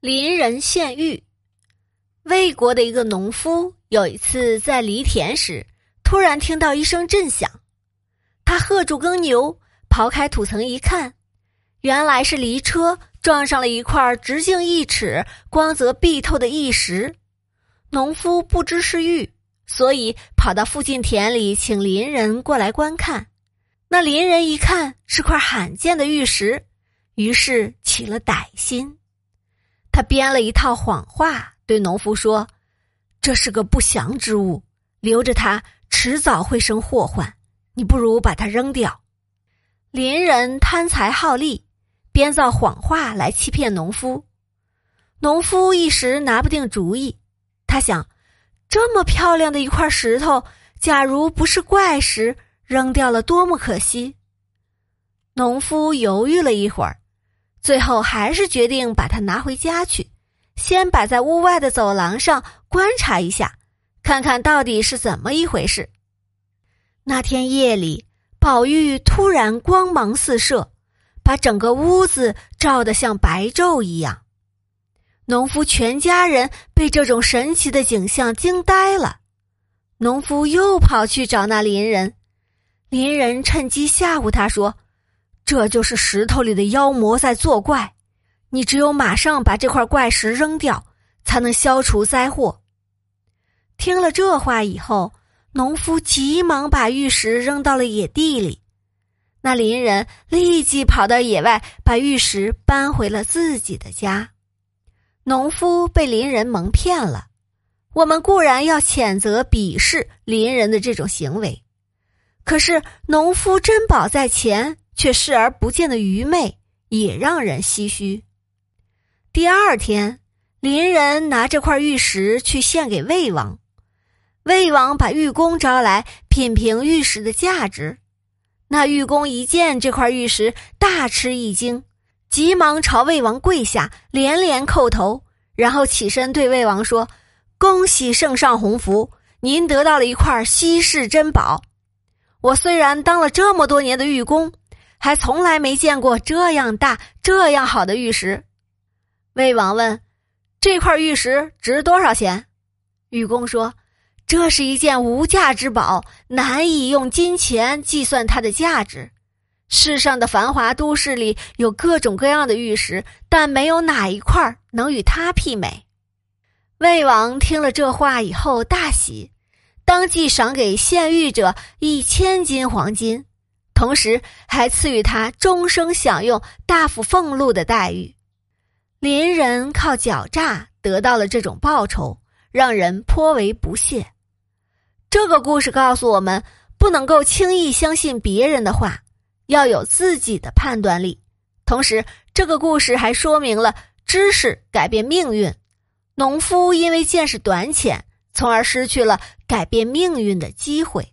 邻人献玉。魏国的一个农夫有一次在犁田时，突然听到一声震响，他喝住耕牛，刨开土层一看，原来是犁车撞上了一块直径一尺、光泽碧透的玉石。农夫不知是玉，所以跑到附近田里请邻人过来观看。那邻人一看是块罕见的玉石，于是起了歹心。他编了一套谎话，对农夫说：“这是个不祥之物，留着它迟早会生祸患。你不如把它扔掉。”邻人贪财好利，编造谎话来欺骗农夫。农夫一时拿不定主意，他想：这么漂亮的一块石头，假如不是怪石，扔掉了多么可惜。农夫犹豫了一会儿。最后还是决定把它拿回家去，先摆在屋外的走廊上观察一下，看看到底是怎么一回事。那天夜里，宝玉突然光芒四射，把整个屋子照得像白昼一样。农夫全家人被这种神奇的景象惊呆了。农夫又跑去找那邻人，邻人趁机吓唬他说。这就是石头里的妖魔在作怪，你只有马上把这块怪石扔掉，才能消除灾祸。听了这话以后，农夫急忙把玉石扔到了野地里。那邻人立即跑到野外，把玉石搬回了自己的家。农夫被邻人蒙骗了。我们固然要谴责、鄙视邻人的这种行为，可是农夫珍宝在前。却视而不见的愚昧也让人唏嘘。第二天，邻人拿这块玉石去献给魏王，魏王把玉工招来品评玉石的价值。那玉工一见这块玉石，大吃一惊，急忙朝魏王跪下，连连叩头，然后起身对魏王说：“恭喜圣上洪福，您得到了一块稀世珍宝。我虽然当了这么多年的玉工。”还从来没见过这样大、这样好的玉石。魏王问：“这块玉石值多少钱？”愚公说：“这是一件无价之宝，难以用金钱计算它的价值。世上的繁华都市里有各种各样的玉石，但没有哪一块能与它媲美。”魏王听了这话以后大喜，当即赏给献玉者一千斤黄金。同时还赐予他终生享用大夫俸禄的待遇，邻人靠狡诈得到了这种报酬，让人颇为不屑。这个故事告诉我们，不能够轻易相信别人的话，要有自己的判断力。同时，这个故事还说明了知识改变命运。农夫因为见识短浅，从而失去了改变命运的机会。